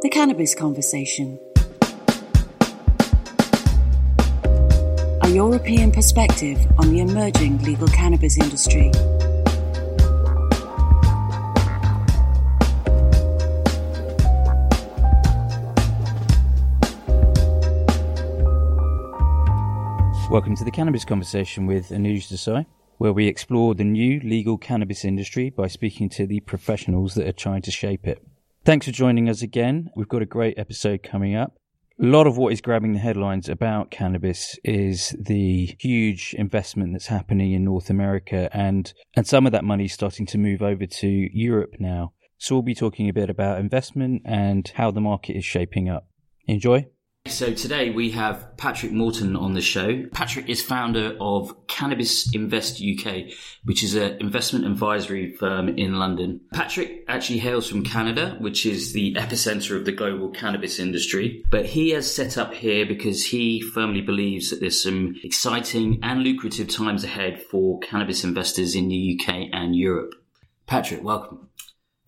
The Cannabis Conversation. A European perspective on the emerging legal cannabis industry. Welcome to the Cannabis Conversation with Anuj Desai, where we explore the new legal cannabis industry by speaking to the professionals that are trying to shape it. Thanks for joining us again. We've got a great episode coming up. A lot of what is grabbing the headlines about cannabis is the huge investment that's happening in North America and, and some of that money is starting to move over to Europe now. So we'll be talking a bit about investment and how the market is shaping up. Enjoy. So today we have Patrick Morton on the show. Patrick is founder of Cannabis Invest UK, which is an investment advisory firm in London. Patrick actually hails from Canada, which is the epicenter of the global cannabis industry, but he has set up here because he firmly believes that there's some exciting and lucrative times ahead for cannabis investors in the UK and Europe. Patrick, welcome.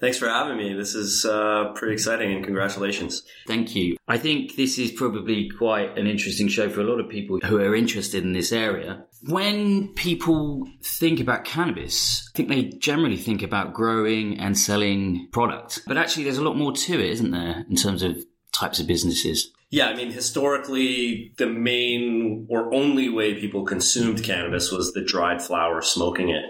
Thanks for having me. This is uh, pretty exciting and congratulations. Thank you. I think this is probably quite an interesting show for a lot of people who are interested in this area. When people think about cannabis, I think they generally think about growing and selling product. But actually, there's a lot more to it, isn't there, in terms of types of businesses? Yeah, I mean, historically, the main or only way people consumed cannabis was the dried flower, smoking it.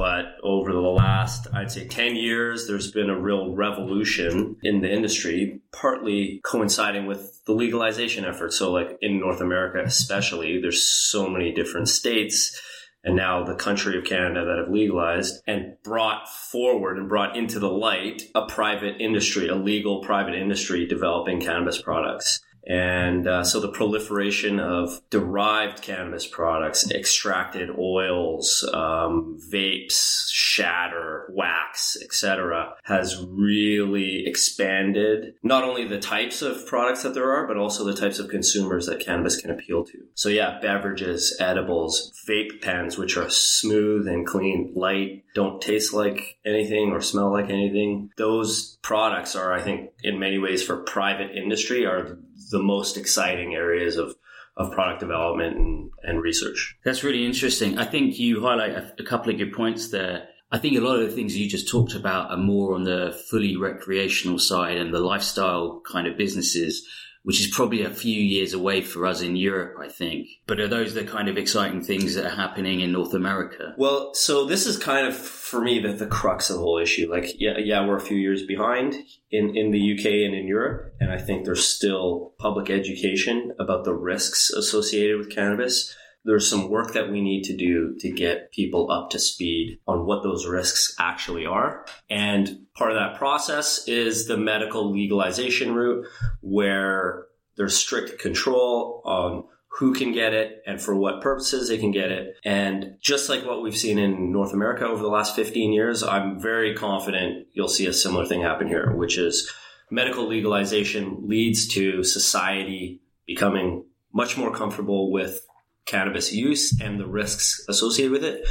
But over the last, I'd say 10 years, there's been a real revolution in the industry, partly coinciding with the legalization effort. So, like in North America, especially, there's so many different states and now the country of Canada that have legalized and brought forward and brought into the light a private industry, a legal private industry developing cannabis products. And uh, so the proliferation of derived cannabis products, extracted oils, um, vapes, shatter, wax, etc., has really expanded not only the types of products that there are, but also the types of consumers that cannabis can appeal to. So yeah, beverages, edibles, vape pens, which are smooth and clean, light, don't taste like anything or smell like anything. Those products are, I think, in many ways for private industry are the most exciting areas of of product development and, and research. That's really interesting. I think you highlight a, a couple of good points there. I think a lot of the things you just talked about are more on the fully recreational side and the lifestyle kind of businesses which is probably a few years away for us in Europe, I think. But are those the kind of exciting things that are happening in North America? Well, so this is kind of for me the, the crux of the whole issue. Like, yeah, yeah, we're a few years behind in, in the UK and in Europe, and I think there's still public education about the risks associated with cannabis there's some work that we need to do to get people up to speed on what those risks actually are. And part of that process is the medical legalization route where there's strict control on who can get it and for what purposes they can get it. And just like what we've seen in North America over the last 15 years, I'm very confident you'll see a similar thing happen here, which is medical legalization leads to society becoming much more comfortable with cannabis use and the risks associated with it.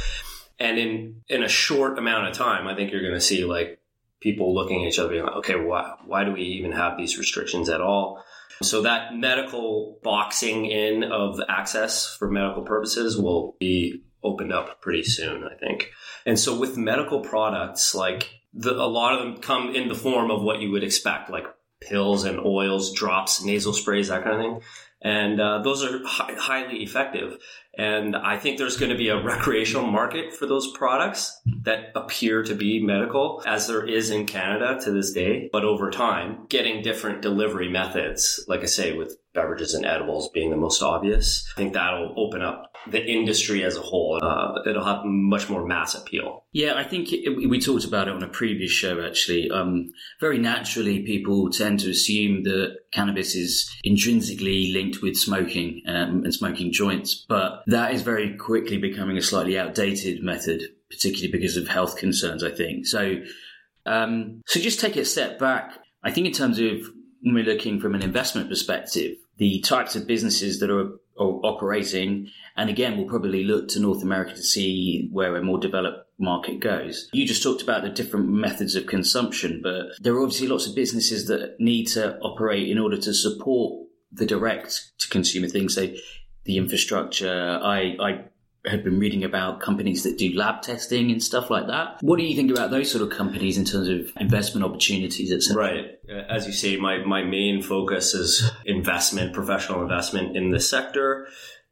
And in in a short amount of time, I think you're going to see like people looking at each other being like, okay, why why do we even have these restrictions at all? So that medical boxing in of access for medical purposes will be opened up pretty soon, I think. And so with medical products, like the, a lot of them come in the form of what you would expect, like pills and oils, drops, nasal sprays, that kind of thing and uh, those are hi- highly effective. And I think there's going to be a recreational market for those products that appear to be medical, as there is in Canada to this day. But over time, getting different delivery methods, like I say, with beverages and edibles being the most obvious, I think that'll open up the industry as a whole. Uh, it'll have much more mass appeal. Yeah, I think it, we talked about it on a previous show, actually. Um, very naturally, people tend to assume that cannabis is intrinsically linked with smoking um, and smoking joints, but that is very quickly becoming a slightly outdated method, particularly because of health concerns, I think. So, um, so just take a step back. I think in terms of when we're looking from an investment perspective, the types of businesses that are operating. And again, we'll probably look to North America to see where a more developed market goes. You just talked about the different methods of consumption, but there are obviously lots of businesses that need to operate in order to support the direct to consumer things. So the infrastructure, I, I had been reading about companies that do lab testing and stuff like that. What do you think about those sort of companies in terms of investment opportunities, etc.? Right. Uh, as you say, my, my main focus is investment, professional investment in the sector.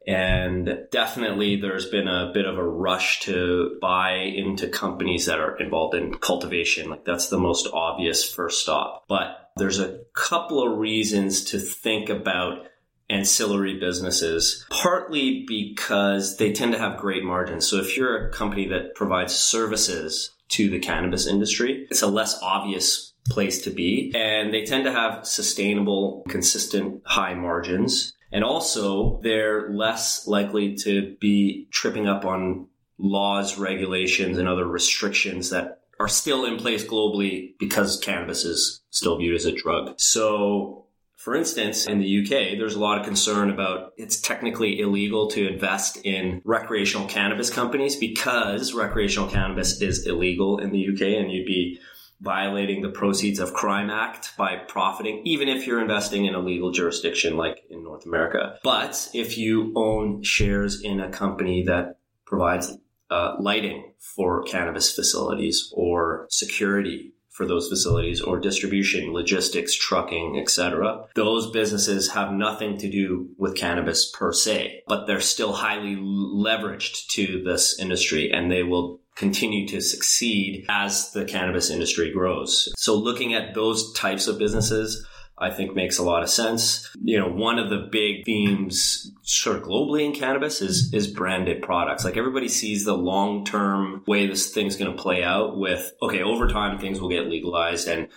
And definitely there's been a bit of a rush to buy into companies that are involved in cultivation. Like that's the most obvious first stop. But there's a couple of reasons to think about ancillary businesses, partly because they tend to have great margins. So if you're a company that provides services to the cannabis industry, it's a less obvious place to be. And they tend to have sustainable, consistent high margins. And also they're less likely to be tripping up on laws, regulations, and other restrictions that are still in place globally because cannabis is still viewed as a drug. So for instance, in the UK, there's a lot of concern about it's technically illegal to invest in recreational cannabis companies because recreational cannabis is illegal in the UK and you'd be violating the Proceeds of Crime Act by profiting, even if you're investing in a legal jurisdiction like in North America. But if you own shares in a company that provides uh, lighting for cannabis facilities or security for those facilities or distribution, logistics, trucking, etc. Those businesses have nothing to do with cannabis per se, but they're still highly leveraged to this industry and they will continue to succeed as the cannabis industry grows. So looking at those types of businesses, I think makes a lot of sense. You know, one of the big themes sort of globally in cannabis is is branded products. Like everybody sees the long term way this thing's going to play out with okay, over time things will get legalized and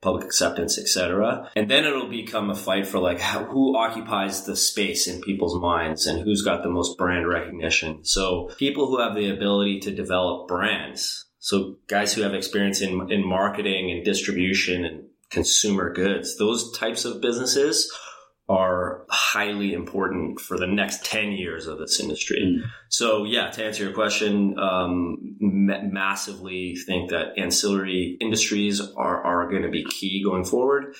public acceptance, etc. And then it'll become a fight for like how, who occupies the space in people's minds and who's got the most brand recognition. So people who have the ability to develop brands, so guys who have experience in in marketing and distribution and consumer goods. Those types of businesses are highly important for the next 10 years of this industry. Mm. So yeah, to answer your question, um, ma- massively think that ancillary industries are, are going to be key going forward.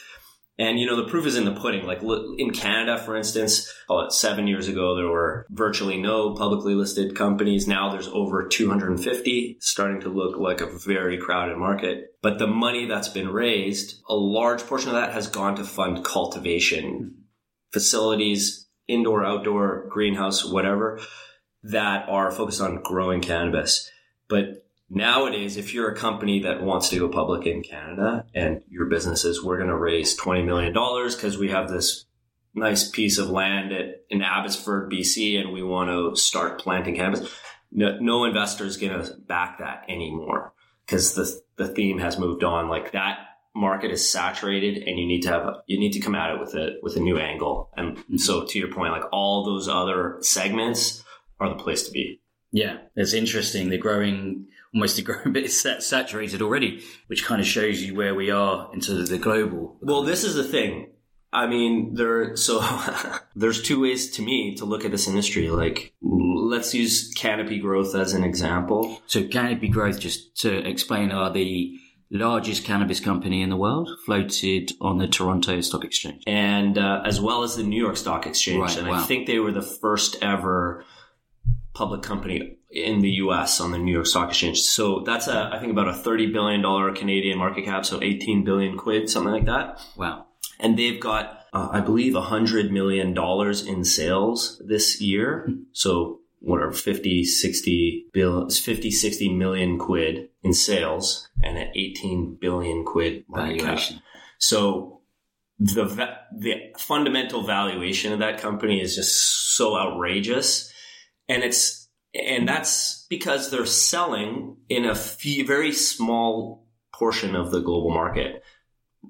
And you know, the proof is in the pudding. Like in Canada, for instance, about seven years ago, there were virtually no publicly listed companies. Now there's over 250, starting to look like a very crowded market. But the money that's been raised, a large portion of that has gone to fund cultivation facilities, indoor, outdoor, greenhouse, whatever, that are focused on growing cannabis. But nowadays, if you're a company that wants to go public in Canada and your business is, we're going to raise $20 million because we have this nice piece of land at, in Abbotsford, BC, and we want to start planting cannabis. No, no investor is going to back that anymore because the, the theme has moved on. Like that market is saturated and you need to have, you need to come at it with a, with a new angle. And mm-hmm. so to your point, like all those other segments are the place to be. Yeah, it's interesting. They're growing almost a growing bit saturated already, which kind of shows you where we are in terms of the global. Well, this is the thing. I mean, there. So there's two ways to me to look at this industry. Like, let's use Canopy Growth as an example. So Canopy Growth, just to explain, are the largest cannabis company in the world, floated on the Toronto Stock Exchange, and uh, as well as the New York Stock Exchange. Right, and wow. I think they were the first ever public company in the US on the New York Stock Exchange. So that's a, I think about a $30 billion Canadian market cap. So 18 billion quid, something like that. Wow. And they've got, uh, I believe a hundred million dollars in sales this year. So what are 50, 60 bill, 50, 60 million quid in sales and an 18 billion quid valuation. So the, the fundamental valuation of that company is just so outrageous. And it's and that's because they're selling in a few, very small portion of the global market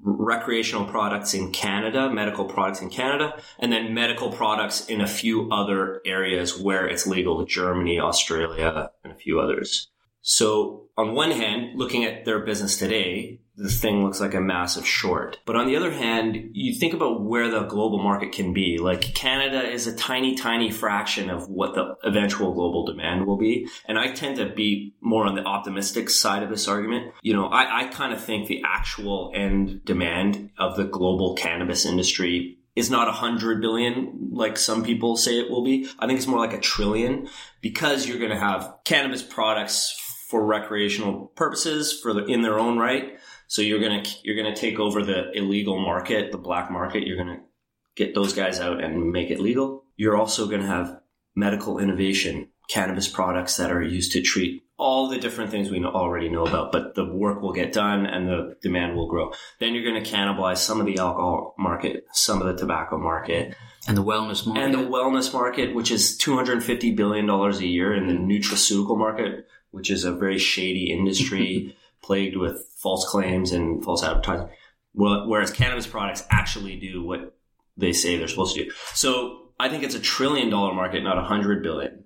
recreational products in Canada, medical products in Canada, and then medical products in a few other areas where it's legal, Germany, Australia, and a few others. So on one hand, looking at their business today, this thing looks like a massive short. But on the other hand, you think about where the global market can be. Like Canada is a tiny, tiny fraction of what the eventual global demand will be. And I tend to be more on the optimistic side of this argument. You know, I, I kind of think the actual end demand of the global cannabis industry is not a hundred billion like some people say it will be. I think it's more like a trillion because you're going to have cannabis products for recreational purposes for the, in their own right. So you're going to, you're to take over the illegal market, the black market. You're going to get those guys out and make it legal. You're also going to have medical innovation, cannabis products that are used to treat all the different things we know, already know about, but the work will get done and the demand will grow. Then you're going to cannibalize some of the alcohol market, some of the tobacco market, and the wellness market, and the wellness market, which is 250 billion dollars a year, and the nutraceutical market, which is a very shady industry plagued with false claims and false advertising. Whereas cannabis products actually do what they say they're supposed to do. So I think it's a trillion dollar market, not a hundred billion.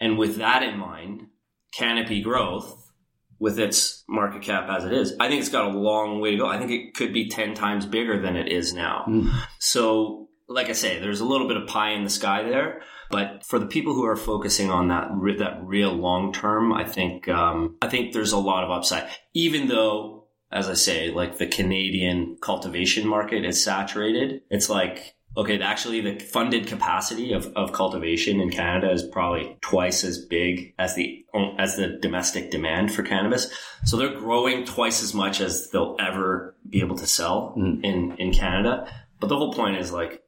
And with that in mind, Canopy Growth, with its market cap as it is, I think it's got a long way to go. I think it could be 10 times bigger than it is now. Mm. So, like I say, there's a little bit of pie in the sky there. But for the people who are focusing on that that real long term, I think um, I think there's a lot of upside. Even though, as I say, like the Canadian cultivation market is saturated, it's like okay, actually the funded capacity of, of cultivation in Canada is probably twice as big as the as the domestic demand for cannabis. So they're growing twice as much as they'll ever be able to sell mm. in in Canada. But the whole point is like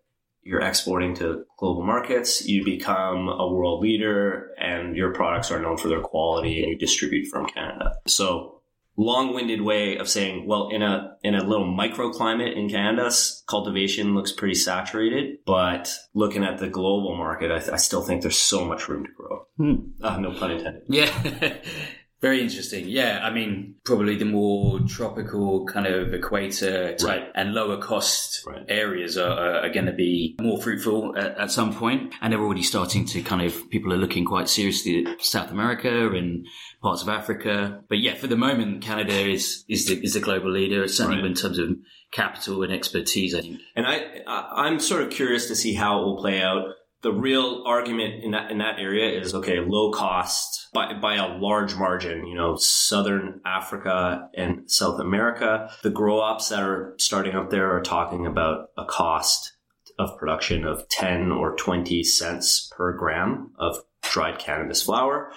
you're exporting to global markets, you become a world leader and your products are known for their quality and you distribute from Canada. So long-winded way of saying, well, in a in a little microclimate in Canada, cultivation looks pretty saturated. But looking at the global market, I, th- I still think there's so much room to grow. Hmm. Uh, no pun intended. Yeah. Very interesting. Yeah, I mean, probably the more tropical kind of equator type right. and lower cost right. areas are, are going to be more fruitful at, at, some point. And they're already starting to kind of, people are looking quite seriously at South America and parts of Africa. But yeah, for the moment, Canada is, is the, is the global leader, certainly right. in terms of capital and expertise, I think. And I, I'm sort of curious to see how it will play out the real argument in that in that area is okay, low cost by by a large margin. You know, Southern Africa and South America, the grow ops that are starting up there are talking about a cost of production of ten or twenty cents per gram of dried cannabis flower,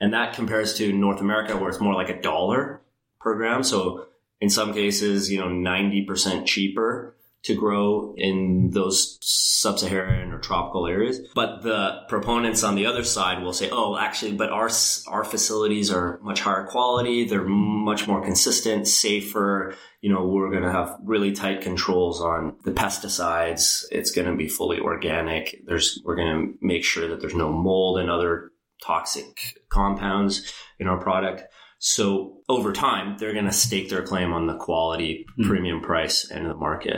and that compares to North America where it's more like a dollar per gram. So in some cases, you know, ninety percent cheaper to grow in those sub-Saharan or tropical areas. But the proponents on the other side will say, "Oh, actually, but our our facilities are much higher quality. They're much more consistent, safer. You know, we're going to have really tight controls on the pesticides. It's going to be fully organic. There's we're going to make sure that there's no mold and other toxic compounds in our product." So over time, they're going to stake their claim on the quality, mm. premium price, and the market.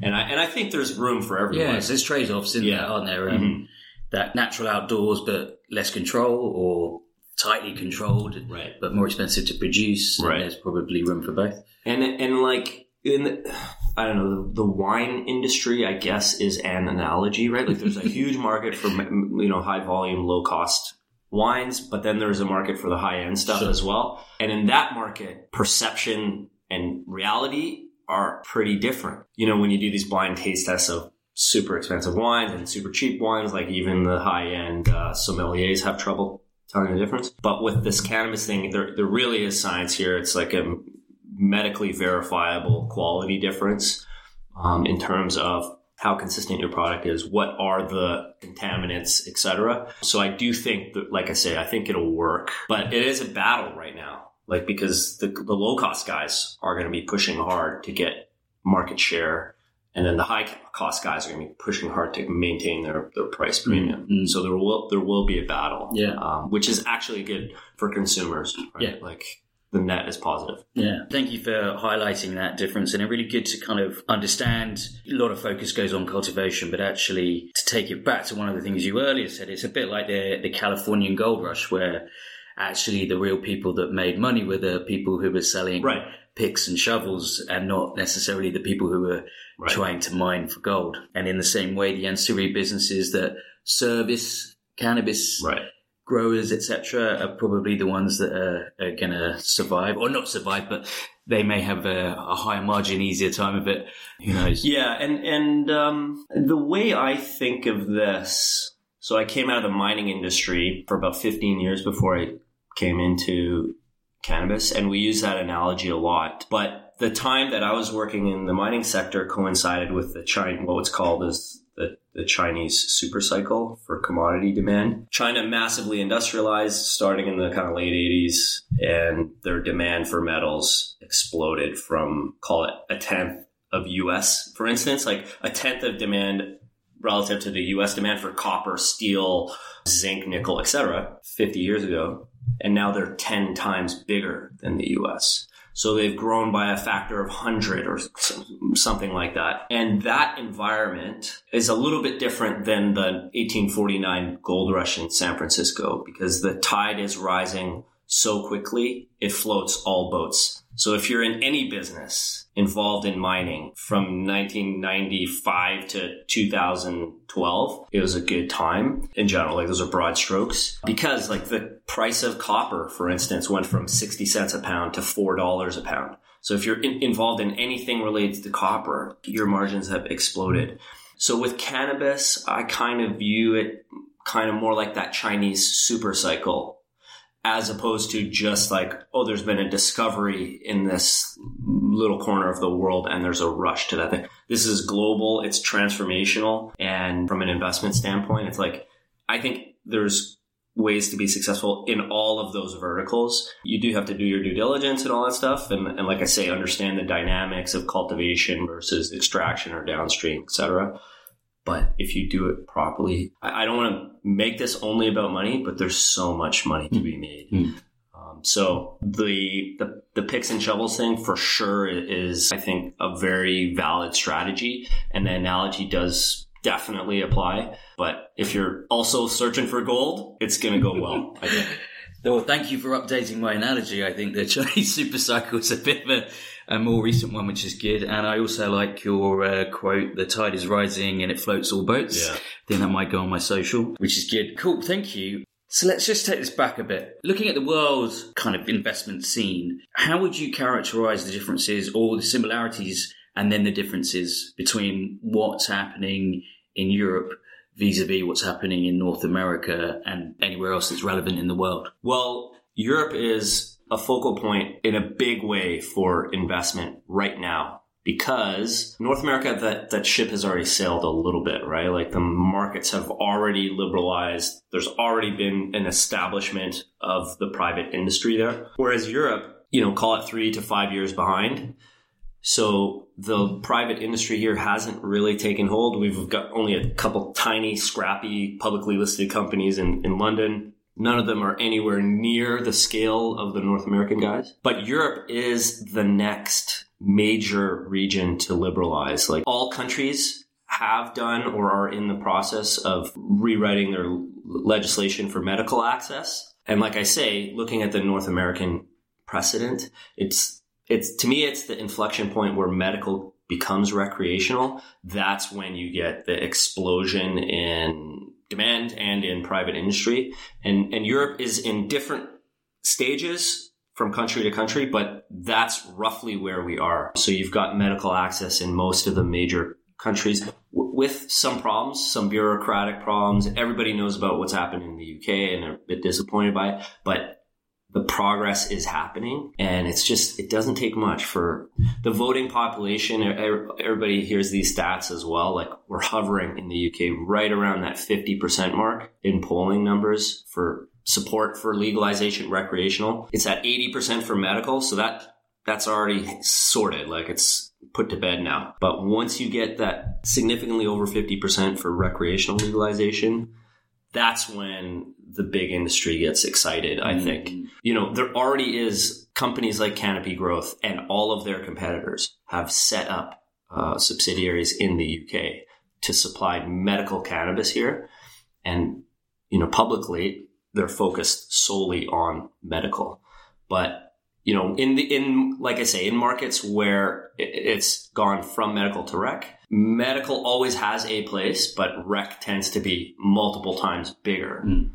And I and I think there's room for everyone. Yeah, there's trade offs in yeah. there, aren't there? Um, mm-hmm. That natural outdoors, but less control, or tightly controlled, right. but more expensive to produce. Right. There's probably room for both. And and like in the, I don't know the, the, wine industry, I guess, is an analogy, right? Like there's a huge market for you know high volume, low cost wines, but then there's a market for the high end stuff sure. as well. And in that market, perception and reality are pretty different. You know, when you do these blind taste tests of super expensive wines and super cheap wines, like even the high end uh, sommeliers have trouble telling the difference. But with this cannabis thing, there, there really is science here. It's like a medically verifiable quality difference um, in terms of how consistent your product is, what are the contaminants, etc. So I do think that, like I say, I think it'll work, but it is a battle right now. Like because the, the low cost guys are going to be pushing hard to get market share, and then the high cost guys are going to be pushing hard to maintain their, their price premium. Mm-hmm. So there will there will be a battle, yeah, um, which is actually good for consumers. Right? Yeah, like the net is positive. Yeah. Thank you for highlighting that difference. And it's really good to kind of understand a lot of focus goes on cultivation, but actually to take it back to one of the things you earlier said, it's a bit like the, the Californian gold rush where actually the real people that made money were the people who were selling right. picks and shovels and not necessarily the people who were Right. trying to mine for gold. And in the same way, the ancillary businesses that service cannabis Right. Growers, etc., are probably the ones that are, are going to survive, or not survive, but they may have a, a higher margin, easier time of it. Who knows? Yeah, and and um, the way I think of this, so I came out of the mining industry for about 15 years before I came into cannabis, and we use that analogy a lot. But the time that I was working in the mining sector coincided with the China, what's called as the, Chinese super cycle for commodity demand. China massively industrialized starting in the kind of late 80s, and their demand for metals exploded from, call it a tenth of US, for instance, like a tenth of demand relative to the US demand for copper, steel, zinc, nickel, etc. 50 years ago. And now they're 10 times bigger than the US. So they've grown by a factor of 100 or something like that. And that environment is a little bit different than the 1849 gold rush in San Francisco because the tide is rising so quickly, it floats all boats. So if you're in any business involved in mining from 1995 to 2012, it was a good time in general. Like those are broad strokes because like the price of copper, for instance, went from 60 cents a pound to $4 a pound. So if you're in, involved in anything related to copper, your margins have exploded. So with cannabis, I kind of view it kind of more like that Chinese super cycle as opposed to just like, oh, there's been a discovery in this little corner of the world and there's a rush to that thing. This is global, it's transformational. And from an investment standpoint, it's like, I think there's ways to be successful in all of those verticals. You do have to do your due diligence and all that stuff. And, and like I say, understand the dynamics of cultivation versus extraction or downstream, et cetera. But if you do it properly, I, I don't want to make this only about money, but there's so much money to be made. Mm. Um, so the, the the picks and shovels thing for sure is, I think, a very valid strategy, and the analogy does definitely apply. But if you're also searching for gold, it's going to go well. I think. Well, thank you for updating my analogy. I think the Chinese super cycle is a bit of a, a more recent one, which is good. And I also like your uh, quote, the tide is rising and it floats all boats. Yeah. I think that might go on my social, which is good. Cool. Thank you. So let's just take this back a bit. Looking at the world's kind of investment scene, how would you characterize the differences or the similarities and then the differences between what's happening in Europe vis-a-vis what's happening in North America and anywhere else that's relevant in the world? Well, Europe is a focal point in a big way for investment right now because North America, that, that ship has already sailed a little bit, right? Like the markets have already liberalized. There's already been an establishment of the private industry there. Whereas Europe, you know, call it three to five years behind. So the private industry here hasn't really taken hold. We've got only a couple tiny, scrappy, publicly listed companies in, in London. None of them are anywhere near the scale of the North American guys. But Europe is the next major region to liberalize. Like all countries have done or are in the process of rewriting their legislation for medical access. And like I say, looking at the North American precedent, it's it's to me it's the inflection point where medical becomes recreational. That's when you get the explosion in demand and in private industry. And and Europe is in different stages from country to country, but that's roughly where we are. So you've got medical access in most of the major countries with some problems, some bureaucratic problems. Everybody knows about what's happened in the UK and are a bit disappointed by it, but the progress is happening. And it's just it doesn't take much for the voting population. Everybody hears these stats as well. Like we're hovering in the UK right around that 50% mark in polling numbers for support for legalization recreational. It's at 80% for medical. So that that's already sorted. Like it's put to bed now. But once you get that significantly over 50% for recreational legalization that's when the big industry gets excited, I think. You know, there already is companies like Canopy Growth and all of their competitors have set up uh, subsidiaries in the UK to supply medical cannabis here. And, you know, publicly, they're focused solely on medical. But you know, in the in like I say, in markets where it's gone from medical to rec, medical always has a place, but rec tends to be multiple times bigger. Mm.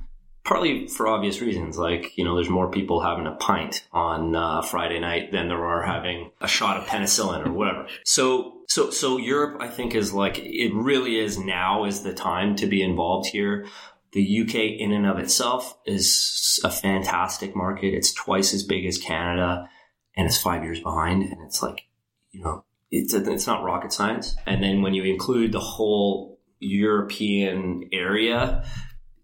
Partly for obvious reasons, like you know, there's more people having a pint on uh, Friday night than there are having a shot of penicillin or whatever. So, so, so Europe, I think, is like it really is now is the time to be involved here. The UK in and of itself is a fantastic market. It's twice as big as Canada and it's five years behind. And it's like, you know, it's, it's not rocket science. And then when you include the whole European area,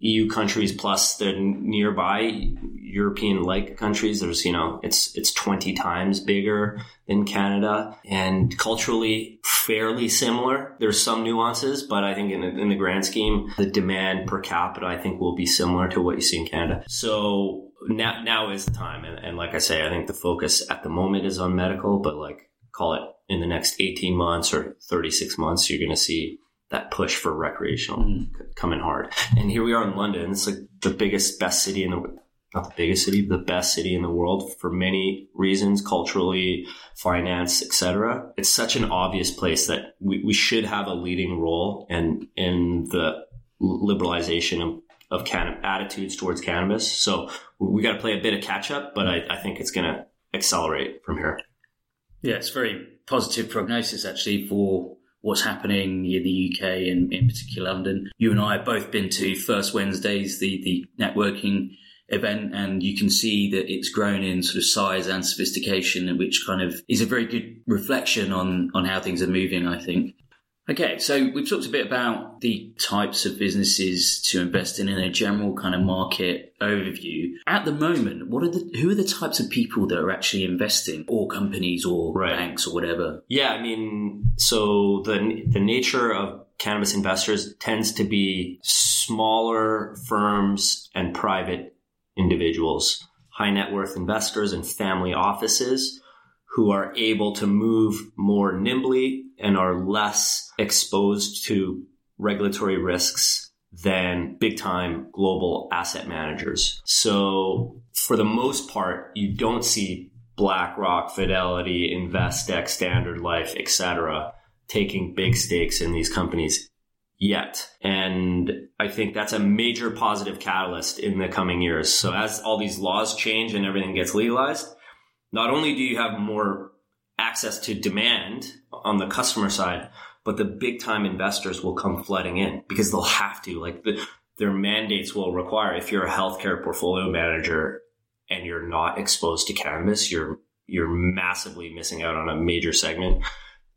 EU countries plus the nearby European like countries, there's, you know, it's, it's 20 times bigger than Canada and culturally fairly similar. There's some nuances, but I think in, in the grand scheme, the demand per capita, I think will be similar to what you see in Canada. So now, now is the time. And, and like I say, I think the focus at the moment is on medical, but like call it in the next 18 months or 36 months, you're going to see that push for recreational mm. coming hard. And here we are in London. It's like the biggest, best city in the not the biggest city, the best city in the world for many reasons, culturally, finance, etc. It's such an obvious place that we, we should have a leading role in in the liberalization of, of can- attitudes towards cannabis. So we got to play a bit of catch up, but I, I think it's going to accelerate from here. Yeah, it's very positive prognosis actually for what's happening in the UK and in particular London. You and I have both been to First Wednesdays, the, the networking event, and you can see that it's grown in sort of size and sophistication, which kind of is a very good reflection on, on how things are moving, I think. Okay, so we've talked a bit about the types of businesses to invest in in a general kind of market overview. At the moment, what are the who are the types of people that are actually investing, or companies, or right. banks, or whatever? Yeah, I mean, so the the nature of cannabis investors tends to be smaller firms and private individuals, high net worth investors, and family offices who are able to move more nimbly and are less exposed to regulatory risks than big time global asset managers. So for the most part, you don't see BlackRock, Fidelity, Investec, Standard Life, etc., taking big stakes in these companies yet. And I think that's a major positive catalyst in the coming years. So as all these laws change and everything gets legalized, not only do you have more access to demand on the customer side, but the big time investors will come flooding in because they'll have to. Like the, their mandates will require if you're a healthcare portfolio manager and you're not exposed to cannabis, you're you're massively missing out on a major segment.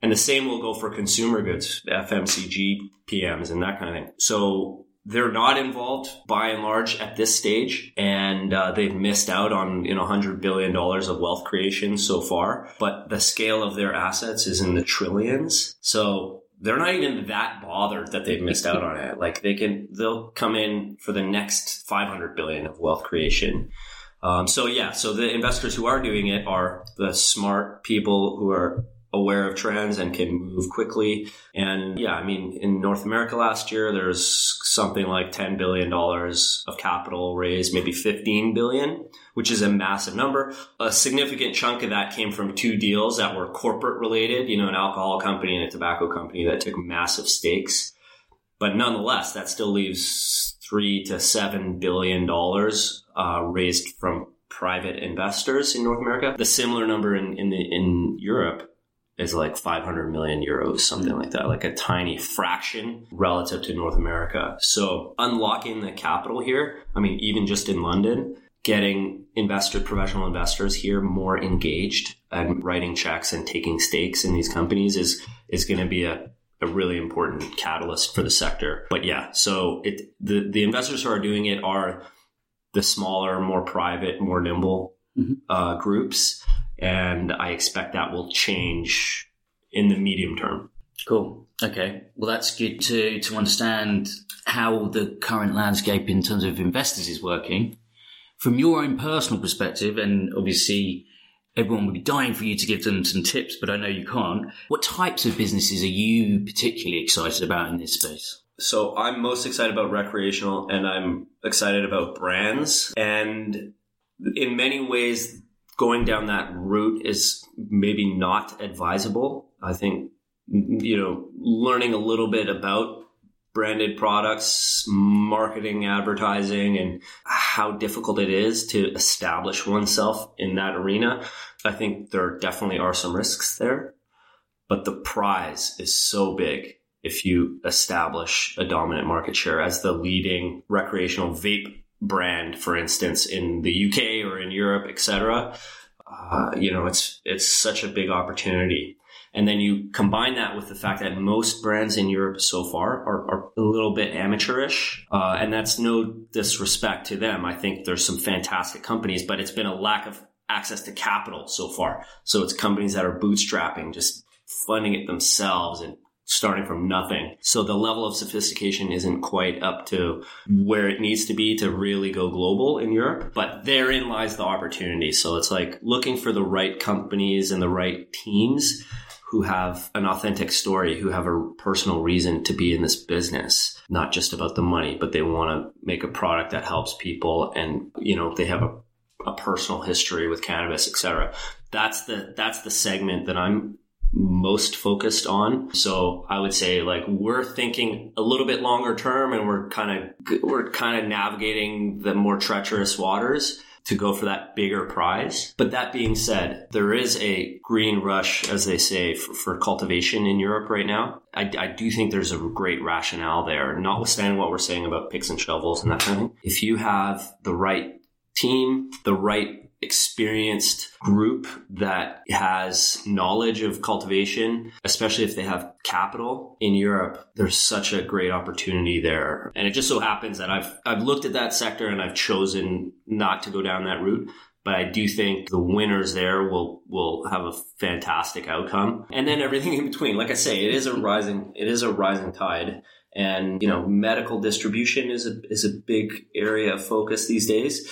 And the same will go for consumer goods, FMCG PMs and that kind of thing. So they're not involved by and large at this stage, and uh, they've missed out on you know 100 billion dollars of wealth creation so far. But the scale of their assets is in the trillions, so they're not even that bothered that they've missed out on it. Like they can, they'll come in for the next 500 billion of wealth creation. Um, so yeah, so the investors who are doing it are the smart people who are aware of trends and can move quickly. And yeah, I mean, in North America last year, there's something like $10 billion of capital raised, maybe 15 billion, which is a massive number. A significant chunk of that came from two deals that were corporate related, you know, an alcohol company and a tobacco company that took massive stakes. But nonetheless, that still leaves three to seven billion dollars uh, raised from private investors in North America. The similar number in in, the, in Europe is like 500 million euros, something like that, like a tiny fraction relative to North America. So unlocking the capital here, I mean, even just in London, getting investor, professional investors here more engaged and writing checks and taking stakes in these companies is, is going to be a, a really important catalyst for the sector. But yeah, so it, the, the investors who are doing it are the smaller, more private, more nimble mm-hmm. uh, groups and I expect that will change in the medium term. Cool. Okay. Well, that's good to to understand how the current landscape in terms of investors is working from your own personal perspective, and obviously. Everyone would be dying for you to give them some tips, but I know you can't. What types of businesses are you particularly excited about in this space? So I'm most excited about recreational and I'm excited about brands. And in many ways, going down that route is maybe not advisable. I think, you know, learning a little bit about branded products, marketing, advertising, and how difficult it is to establish oneself in that arena. I think there definitely are some risks there, but the prize is so big if you establish a dominant market share as the leading recreational vape brand, for instance, in the UK or in Europe, etc. Uh, you know, it's it's such a big opportunity. And then you combine that with the fact that most brands in Europe so far are, are a little bit amateurish. Uh, and that's no disrespect to them. I think there's some fantastic companies, but it's been a lack of access to capital so far. So it's companies that are bootstrapping, just funding it themselves and starting from nothing. So the level of sophistication isn't quite up to where it needs to be to really go global in Europe, but therein lies the opportunity. So it's like looking for the right companies and the right teams who have an authentic story, who have a personal reason to be in this business, not just about the money, but they want to make a product that helps people and, you know, they have a, a personal history with cannabis, etc. That's the, that's the segment that I'm most focused on. So I would say like we're thinking a little bit longer term and we're kind of, we're kind of navigating the more treacherous waters to go for that bigger prize. But that being said, there is a green rush, as they say, for, for cultivation in Europe right now. I, I, do think there's a great rationale there, notwithstanding what we're saying about picks and shovels and that kind of thing. If you have the right team, the right experienced group that has knowledge of cultivation, especially if they have capital in Europe, there's such a great opportunity there. And it just so happens that I've I've looked at that sector and I've chosen not to go down that route. But I do think the winners there will will have a fantastic outcome. And then everything in between. Like I say, it is a rising it is a rising tide. And you know, medical distribution is a is a big area of focus these days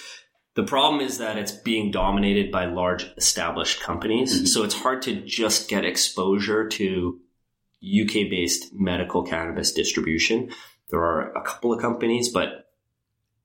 the problem is that it's being dominated by large established companies. Mm-hmm. So it's hard to just get exposure to UK based medical cannabis distribution. There are a couple of companies, but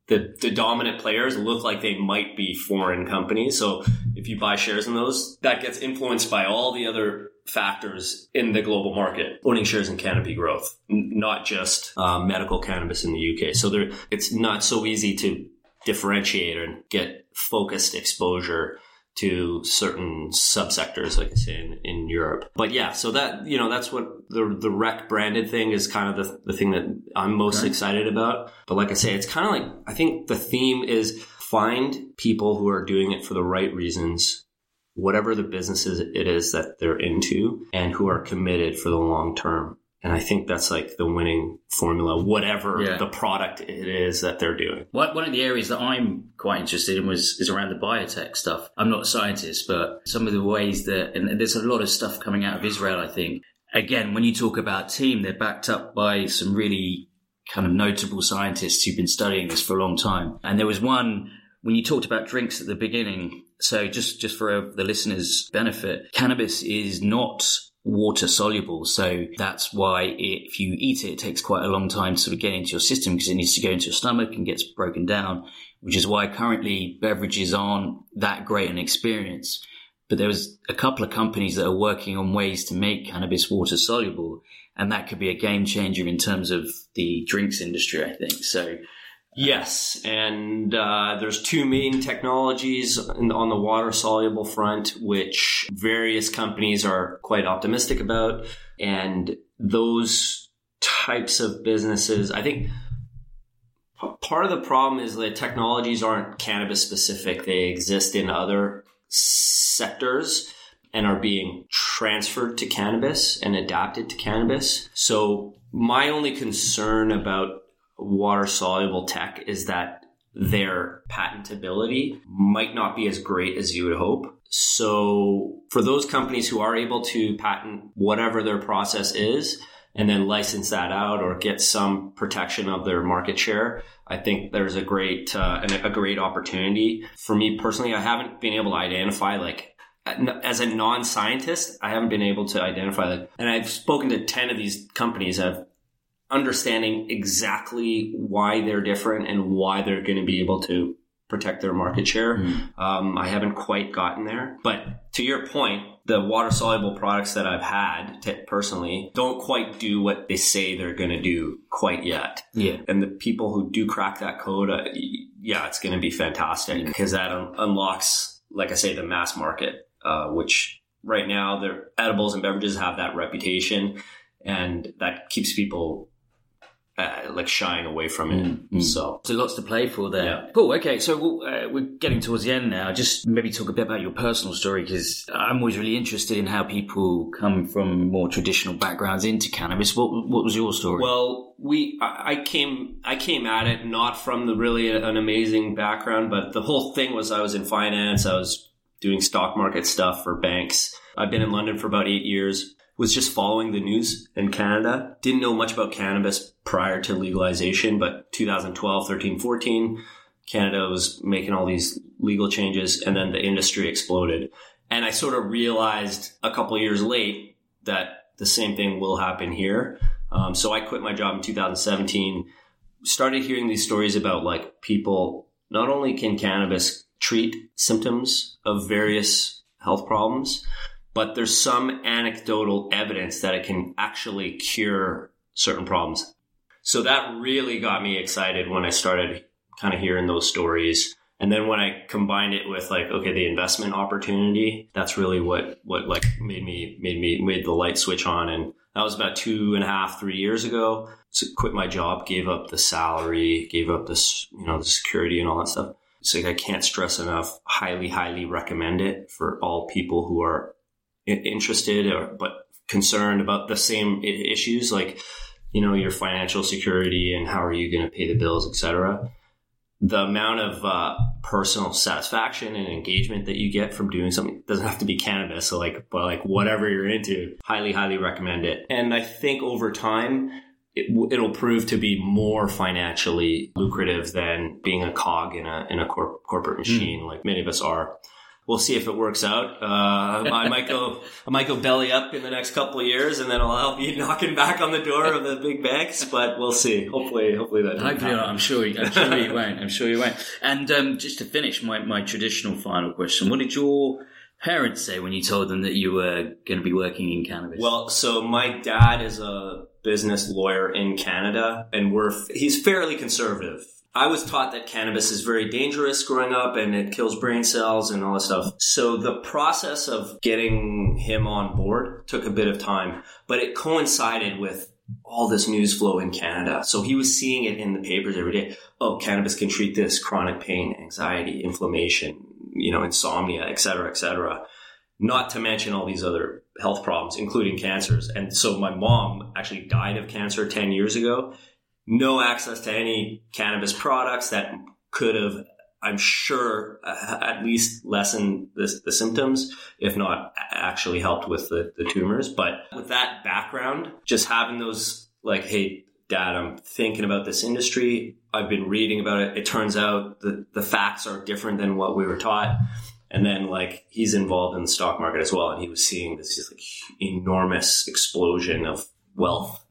the, the dominant players look like they might be foreign companies. So if you buy shares in those, that gets influenced by all the other factors in the global market. Owning shares in canopy growth, not just uh, medical cannabis in the UK. So there, it's not so easy to differentiate and get focused exposure to certain subsectors, like I say in, in Europe. But yeah, so that you know that's what the the rec branded thing is kind of the, the thing that I'm most okay. excited about. But like I say, it's kind of like I think the theme is find people who are doing it for the right reasons, whatever the businesses it is that they're into, and who are committed for the long term. And I think that's like the winning formula, whatever yeah. the product it is that they're doing. One of the areas that I'm quite interested in was is around the biotech stuff. I'm not a scientist, but some of the ways that, and there's a lot of stuff coming out of Israel, I think. Again, when you talk about team, they're backed up by some really kind of notable scientists who've been studying this for a long time. And there was one when you talked about drinks at the beginning. So just, just for the listeners' benefit, cannabis is not water soluble. So that's why if you eat it, it takes quite a long time to sort of get into your system because it needs to go into your stomach and gets broken down, which is why currently beverages aren't that great an experience. But there was a couple of companies that are working on ways to make cannabis water soluble. And that could be a game changer in terms of the drinks industry, I think. So Yes, and uh, there's two main technologies on the water soluble front, which various companies are quite optimistic about, and those types of businesses, I think. Part of the problem is that technologies aren't cannabis specific. They exist in other sectors and are being transferred to cannabis and adapted to cannabis. So my only concern about water soluble tech is that their patentability might not be as great as you would hope. So for those companies who are able to patent whatever their process is and then license that out or get some protection of their market share, I think there's a great uh, a great opportunity. For me personally, I haven't been able to identify like as a non-scientist, I haven't been able to identify that. And I've spoken to 10 of these companies. I've understanding exactly why they're different and why they're going to be able to protect their market share. Mm. Um, I haven't quite gotten there, but to your point, the water soluble products that I've had t- personally don't quite do what they say they're going to do quite yet. Yeah. And the people who do crack that code, uh, yeah, it's going to be fantastic because that un- unlocks, like I say, the mass market, uh, which right now their edibles and beverages have that reputation, and that keeps people uh, like shying away from it. Mm, mm. So So lots to play for there. Yeah. Cool. Okay, so we'll, uh, we're getting towards the end now. Just maybe talk a bit about your personal story because I'm always really interested in how people come from more traditional backgrounds into cannabis. What What was your story? Well, we I I came I came at it not from the really an amazing background, but the whole thing was I was in finance. I was doing stock market stuff for banks. I've been in London for about eight years. Was just following the news in Canada. Didn't know much about cannabis prior to legalization, but 2012, 13, 14, Canada was making all these legal changes, and then the industry exploded. And I sort of realized a couple years late that the same thing will happen here. Um, so I quit my job in 2017. Started hearing these stories about like people. Not only can cannabis treat symptoms of various health problems, but there's some anecdotal evidence that it can actually cure certain problems. So that really got me excited when I started kind of hearing those stories. And then when I combined it with like, okay, the investment opportunity, that's really what, what like made me, made me, made the light switch on. And that was about two and a half, three years ago. So quit my job, gave up the salary, gave up this, you know, the security and all that stuff. So I can't stress enough, highly, highly recommend it for all people who are interested or, but concerned about the same issues like, you know, your financial security and how are you going to pay the bills, etc the amount of uh, personal satisfaction and engagement that you get from doing something doesn't have to be cannabis. So like, but like whatever you're into, highly, highly recommend it. And I think over time, it, w- it'll prove to be more financially lucrative than being a cog in a in a corp- corporate machine, like many of us are. We'll see if it works out. Uh, I might go, I might go belly up in the next couple of years, and then I'll, I'll be knocking back on the door of the big banks. But we'll see. Hopefully, hopefully that. Hopefully happen. I'm sure. You, I'm sure you won't. I'm sure you won't. And um, just to finish, my, my traditional final question: What did your parents say when you told them that you were going to be working in cannabis? Well, so my dad is a business lawyer in Canada, and we're he's fairly conservative. I was taught that cannabis is very dangerous growing up and it kills brain cells and all this stuff. So the process of getting him on board took a bit of time, but it coincided with all this news flow in Canada. So he was seeing it in the papers every day. Oh, cannabis can treat this chronic pain, anxiety, inflammation, you know, insomnia, et cetera, et cetera not to mention all these other health problems, including cancers. And so my mom actually died of cancer 10 years ago. No access to any cannabis products that could have, I'm sure, uh, at least lessened the, the symptoms, if not actually helped with the, the tumors. But with that background, just having those like, hey, dad, I'm thinking about this industry. I've been reading about it. It turns out the, the facts are different than what we were taught. And then like he's involved in the stock market as well, and he was seeing this like enormous explosion of wealth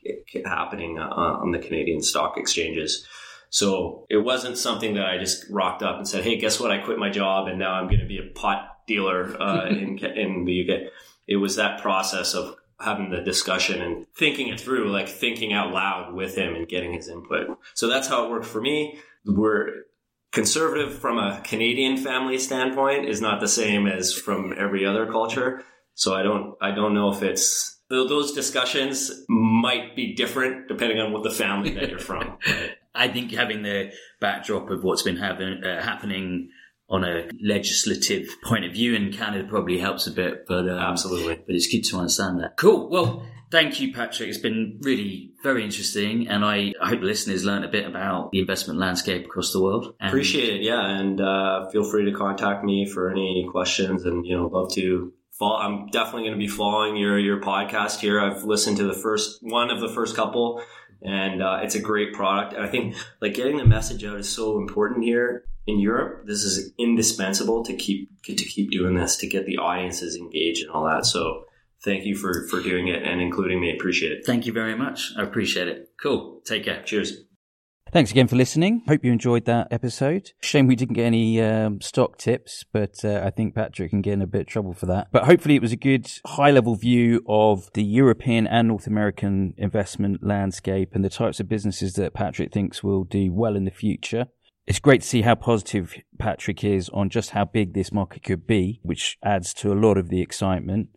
happening uh, on the Canadian stock exchanges. So it wasn't something that I just rocked up and said, "Hey, guess what? I quit my job and now I'm going to be a pot dealer uh, in in the UK." It was that process of having the discussion and thinking it through, like thinking out loud with him and getting his input. So that's how it worked for me. We're conservative from a Canadian family standpoint is not the same as from every other culture. So I don't, I don't know if it's those discussions might be different depending on what the family that you're from. Right? I think having the backdrop of what's been happen, uh, happening on a legislative point of view in Canada probably helps a bit. But um, Absolutely. but it's good to understand that. Cool. Well, thank you, Patrick. It's been really very interesting, and I, I hope listeners learned a bit about the investment landscape across the world. And Appreciate it. Yeah. And, uh, feel free to contact me for any questions and, you know, love to. I'm definitely going to be following your, your podcast here. I've listened to the first one of the first couple and, uh, it's a great product. And I think like getting the message out is so important here in Europe. This is indispensable to keep, to keep doing this, to get the audiences engaged and all that. So thank you for, for doing it and including me. Appreciate it. Thank you very much. I appreciate it. Cool. Take care. Cheers. Thanks again for listening. Hope you enjoyed that episode. Shame we didn't get any um, stock tips, but uh, I think Patrick can get in a bit of trouble for that. But hopefully, it was a good high level view of the European and North American investment landscape and the types of businesses that Patrick thinks will do well in the future. It's great to see how positive Patrick is on just how big this market could be, which adds to a lot of the excitement.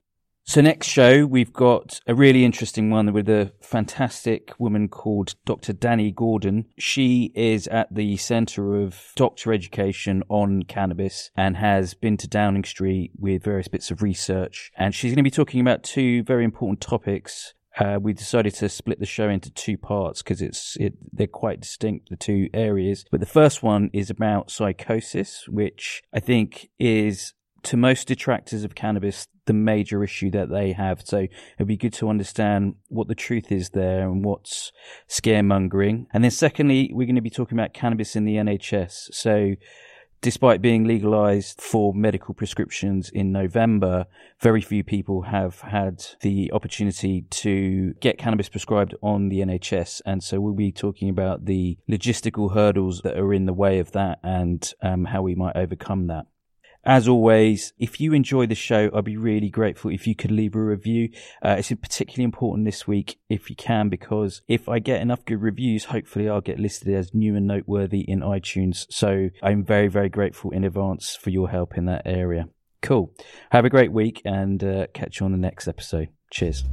So next show, we've got a really interesting one with a fantastic woman called Dr. Dani Gordon. She is at the center of doctor education on cannabis and has been to Downing Street with various bits of research. And she's going to be talking about two very important topics uh, we decided to split the show into two parts because it's it, they're quite distinct the two areas. But the first one is about psychosis, which I think is to most detractors of cannabis the major issue that they have. So it'd be good to understand what the truth is there and what's scaremongering. And then secondly, we're going to be talking about cannabis in the NHS. So despite being legalized for medical prescriptions in November, very few people have had the opportunity to get cannabis prescribed on the NHS. And so we'll be talking about the logistical hurdles that are in the way of that and um, how we might overcome that. As always, if you enjoy the show, I'd be really grateful if you could leave a review. Uh, it's particularly important this week if you can, because if I get enough good reviews, hopefully I'll get listed as new and noteworthy in iTunes. So I'm very, very grateful in advance for your help in that area. Cool. Have a great week and uh, catch you on the next episode. Cheers.